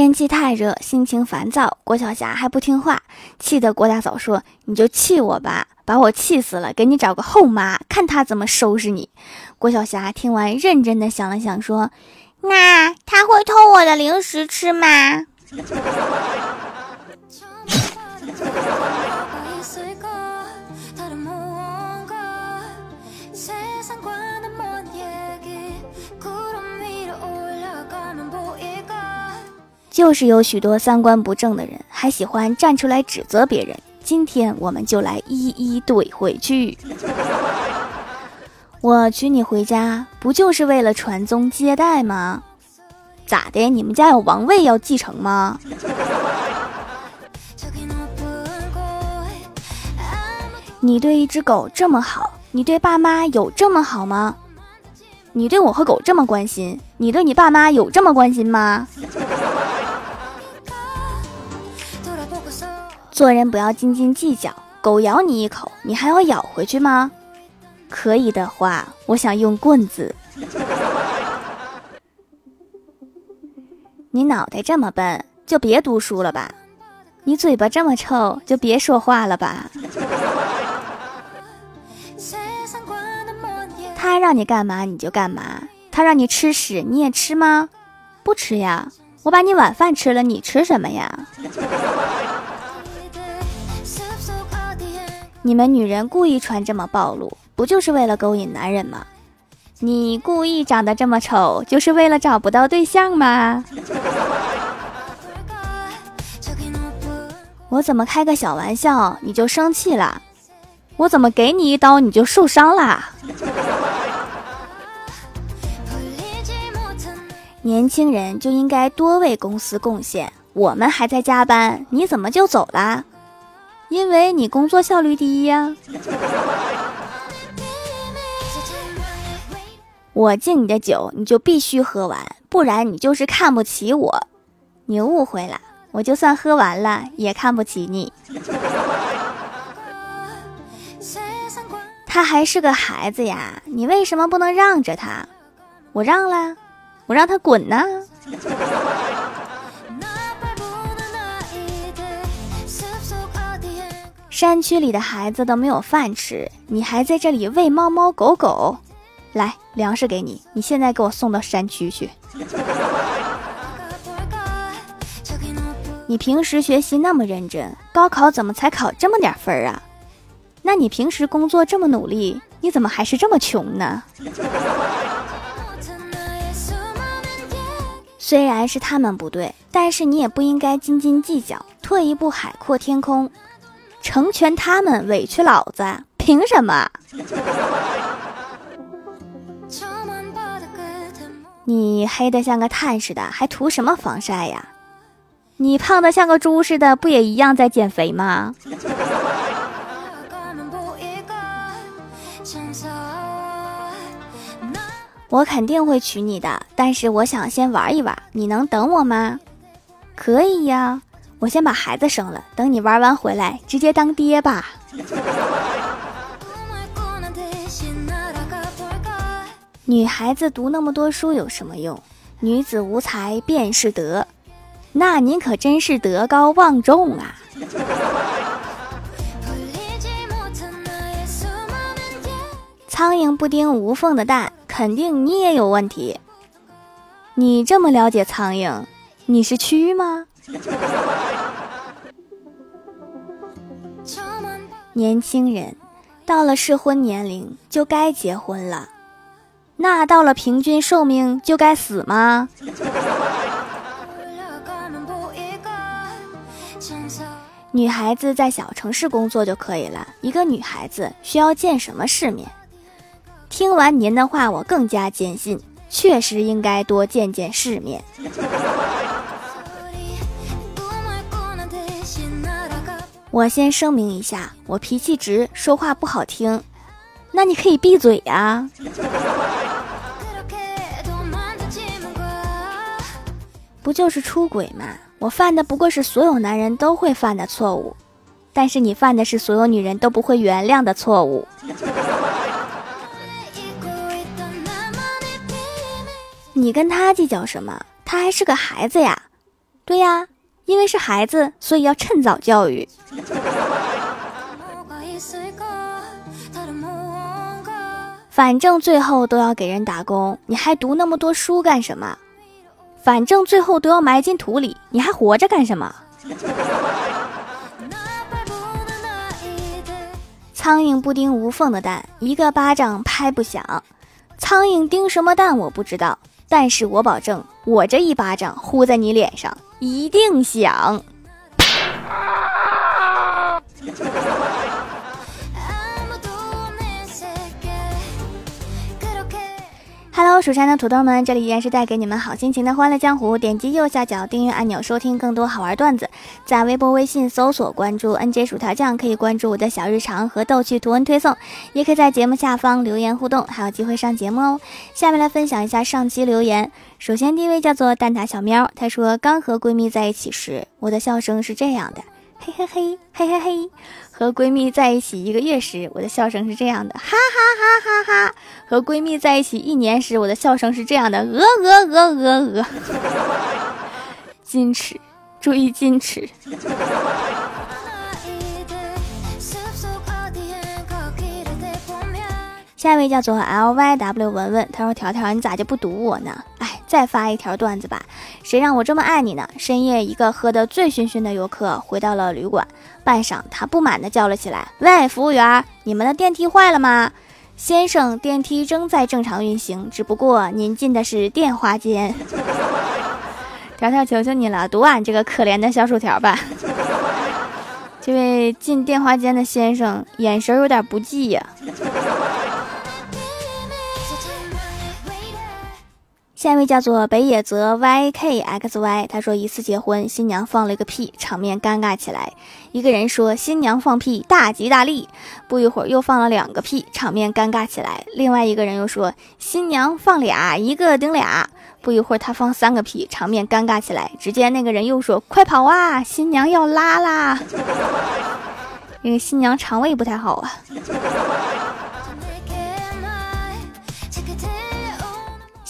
天气太热，心情烦躁，郭晓霞还不听话，气得郭大嫂说：“你就气我吧，把我气死了，给你找个后妈，看她怎么收拾你。”郭晓霞听完，认真的想了想，说：“那他会偷我的零食吃吗？”就是有许多三观不正的人，还喜欢站出来指责别人。今天我们就来一一怼回去。我娶你回家，不就是为了传宗接代吗？咋的？你们家有王位要继承吗？你对一只狗这么好，你对爸妈有这么好吗？你对我和狗这么关心，你对你爸妈有这么关心吗？做人不要斤斤计较，狗咬你一口，你还要咬回去吗？可以的话，我想用棍子。你脑袋这么笨，就别读书了吧？你嘴巴这么臭，就别说话了吧？他让你干嘛你就干嘛，他让你吃屎你也吃吗？不吃呀，我把你晚饭吃了，你吃什么呀？你们女人故意穿这么暴露，不就是为了勾引男人吗？你故意长得这么丑，就是为了找不到对象吗？我怎么开个小玩笑你就生气了？我怎么给你一刀你就受伤啦？年轻人就应该多为公司贡献，我们还在加班，你怎么就走啦？因为你工作效率低呀。我敬你的酒，你就必须喝完，不然你就是看不起我。你误会了，我就算喝完了也看不起你。他还是个孩子呀，你为什么不能让着他？我让了，我让他滚呢。山区里的孩子都没有饭吃，你还在这里喂猫猫狗狗？来，粮食给你，你现在给我送到山区去。你平时学习那么认真，高考怎么才考这么点分儿啊？那你平时工作这么努力，你怎么还是这么穷呢？虽然是他们不对，但是你也不应该斤斤计较，退一步海阔天空。成全他们，委屈老子，凭什么？你黑的像个炭似的，还涂什么防晒呀？你胖的像个猪似的，不也一样在减肥吗？我肯定会娶你的，但是我想先玩一玩，你能等我吗？可以呀。我先把孩子生了，等你玩完回来，直接当爹吧。女孩子读那么多书有什么用？女子无才便是德，那您可真是德高望重啊！苍蝇不叮无缝的蛋，肯定你也有问题。你这么了解苍蝇，你是蛆吗？年轻人到了适婚年龄就该结婚了，那到了平均寿命就该死吗？女孩子在小城市工作就可以了，一个女孩子需要见什么世面？听完您的话，我更加坚信，确实应该多见见世面。我先声明一下，我脾气直，说话不好听，那你可以闭嘴呀。不就是出轨吗？我犯的不过是所有男人都会犯的错误，但是你犯的是所有女人都不会原谅的错误。你跟他计较什么？他还是个孩子呀。对呀，因为是孩子，所以要趁早教育。反正最后都要给人打工，你还读那么多书干什么？反正最后都要埋进土里，你还活着干什么？苍蝇不叮无缝的蛋，一个巴掌拍不响。苍蝇叮什么蛋我不知道，但是我保证，我这一巴掌呼在你脸上一定想。Hello，蜀山的土豆们，这里依然是带给你们好心情的欢乐江湖。点击右下角订阅按钮，收听更多好玩段子。在微博、微信搜索关注 “nj 薯条酱”，可以关注我的小日常和逗趣图文推送，也可以在节目下方留言互动，还有机会上节目哦。下面来分享一下上期留言。首先第一位叫做蛋挞小喵，他说刚和闺蜜在一起时，我的笑声是这样的，嘿嘿嘿，嘿嘿嘿。和闺蜜在一起一个月时，我的笑声是这样的，哈哈哈哈哈！和闺蜜在一起一年时，我的笑声是这样的，鹅鹅鹅鹅鹅。矜持，注意矜持。下一位叫做 L Y W 文文，他说：“条条，你咋就不读我呢？哎，再发一条段子吧。谁让我这么爱你呢？”深夜，一个喝得醉醺醺的游客回到了旅馆，半晌，他不满地叫了起来：“喂，服务员，你们的电梯坏了吗？”先生，电梯正在正常运行，只不过您进的是电话间。条条，求求你了，读俺这个可怜的小薯条吧。这位进电话间的先生，眼神有点不济呀。下一位叫做北野泽 YKXY，他说一次结婚，新娘放了一个屁，场面尴尬起来。一个人说新娘放屁大吉大利，不一会儿又放了两个屁，场面尴尬起来。另外一个人又说新娘放俩，一个顶俩，不一会儿他放三个屁，场面尴尬起来。只见那个人又说快跑啊，新娘要拉啦，因为新娘肠胃不太好啊。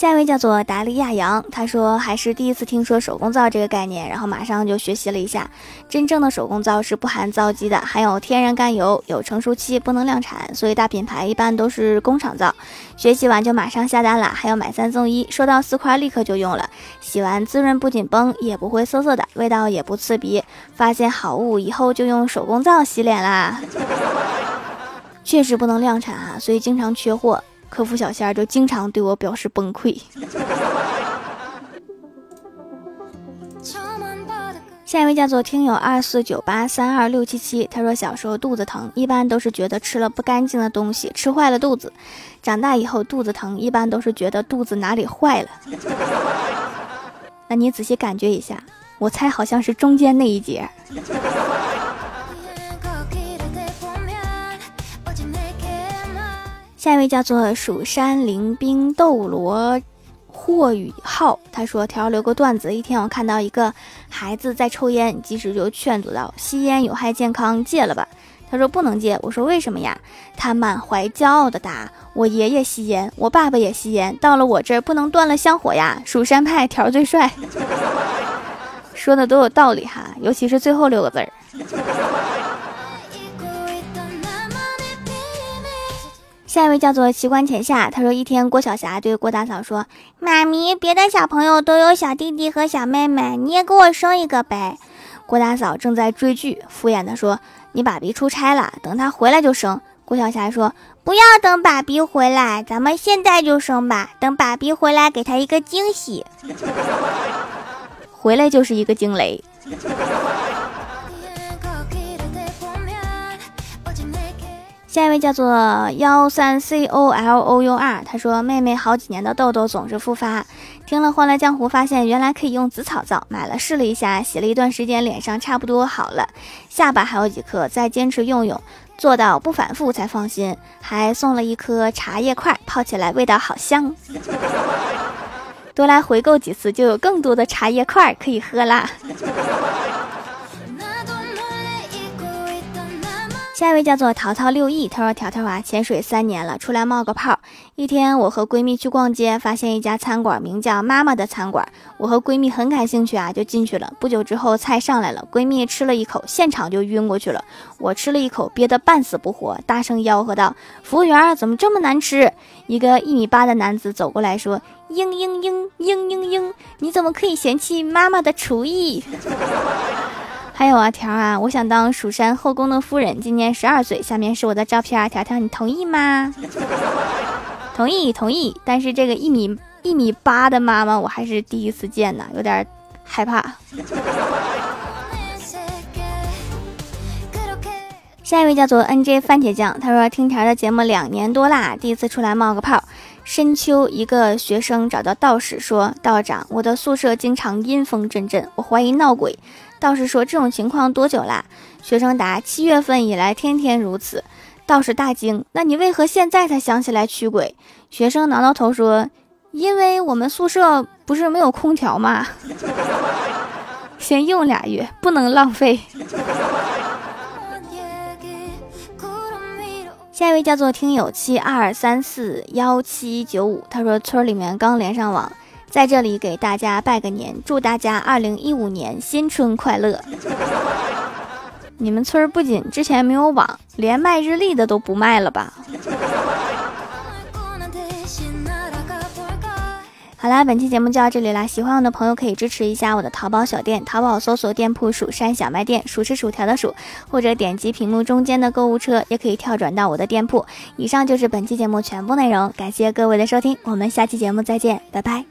下一位叫做达利亚杨，他说还是第一次听说手工皂这个概念，然后马上就学习了一下。真正的手工皂是不含皂基的，含有天然甘油，有成熟期，不能量产，所以大品牌一般都是工厂皂。学习完就马上下单了，还有买三送一，收到四块立刻就用了。洗完滋润不紧绷，也不会涩涩的，味道也不刺鼻。发现好物以后就用手工皂洗脸啦。确实不能量产啊，所以经常缺货。客服小仙儿就经常对我表示崩溃。下一位叫做听友二四九八三二六七七，他说小时候肚子疼，一般都是觉得吃了不干净的东西，吃坏了肚子；长大以后肚子疼，一般都是觉得肚子哪里坏了。那你仔细感觉一下，我猜好像是中间那一节。下一位叫做蜀山灵兵斗罗霍雨浩，他说：“条留个段子。一天我看到一个孩子在抽烟，及时就劝阻道：吸烟有害健康，戒了吧。”他说：“不能戒。”我说：“为什么呀？”他满怀骄傲的答：“我爷爷吸烟，我爸爸也吸烟，到了我这儿不能断了香火呀。”蜀山派条最帅，说的都有道理哈，尤其是最后六个字儿。下一位叫做奇观浅夏，他说一天郭晓霞对郭大嫂说：“妈咪，别的小朋友都有小弟弟和小妹妹，你也给我生一个呗。”郭大嫂正在追剧，敷衍的说：“你爸比出差了，等他回来就生。”郭晓霞说：“不要等爸比回来，咱们现在就生吧，等爸比回来给他一个惊喜，回来就是一个惊雷。”下一位叫做幺三 c o l o u r，他说妹妹好几年的痘痘总是复发，听了欢乐江湖发现原来可以用紫草皂，买了试了一下，洗了一段时间脸上差不多好了，下巴还有几颗，再坚持用用，做到不反复才放心，还送了一颗茶叶块，泡起来味道好香，多来回购几次就有更多的茶叶块可以喝啦。下一位叫做淘淘六亿，他说：“条条啊，潜水三年了，出来冒个泡。一天，我和闺蜜去逛街，发现一家餐馆，名叫妈妈的餐馆。我和闺蜜很感兴趣啊，就进去了。不久之后，菜上来了，闺蜜吃了一口，现场就晕过去了。我吃了一口，憋得半死不活，大声吆喝道：‘服务员，怎么这么难吃？’一个一米八的男子走过来说：‘嘤嘤嘤嘤嘤嘤，你怎么可以嫌弃妈妈的厨艺？’” 还有啊，条啊，我想当蜀山后宫的夫人，今年十二岁。下面是我的照片，条条，你同意吗？同意，同意。但是这个一米一米八的妈妈，我还是第一次见呢，有点害怕。下一位叫做 N J 番茄酱，他说听条的节目两年多啦，第一次出来冒个泡。深秋，一个学生找到道士说：“道长，我的宿舍经常阴风阵阵，我怀疑闹鬼。”道士说：“这种情况多久啦？”学生答：“七月份以来，天天如此。”道士大惊：“那你为何现在才想起来驱鬼？”学生挠挠头说：“因为我们宿舍不是没有空调吗？先用俩月，不能浪费。”下一位叫做听友七二三四幺七九五，他说村里面刚连上网。在这里给大家拜个年，祝大家二零一五年新春快乐。你们村不仅之前没有网，连卖日历的都不卖了吧？好啦，本期节目就到这里啦！喜欢我的朋友可以支持一下我的淘宝小店，淘宝搜索店铺“蜀山小卖店”，数吃薯条的数，或者点击屏幕中间的购物车，也可以跳转到我的店铺。以上就是本期节目全部内容，感谢各位的收听，我们下期节目再见，拜拜。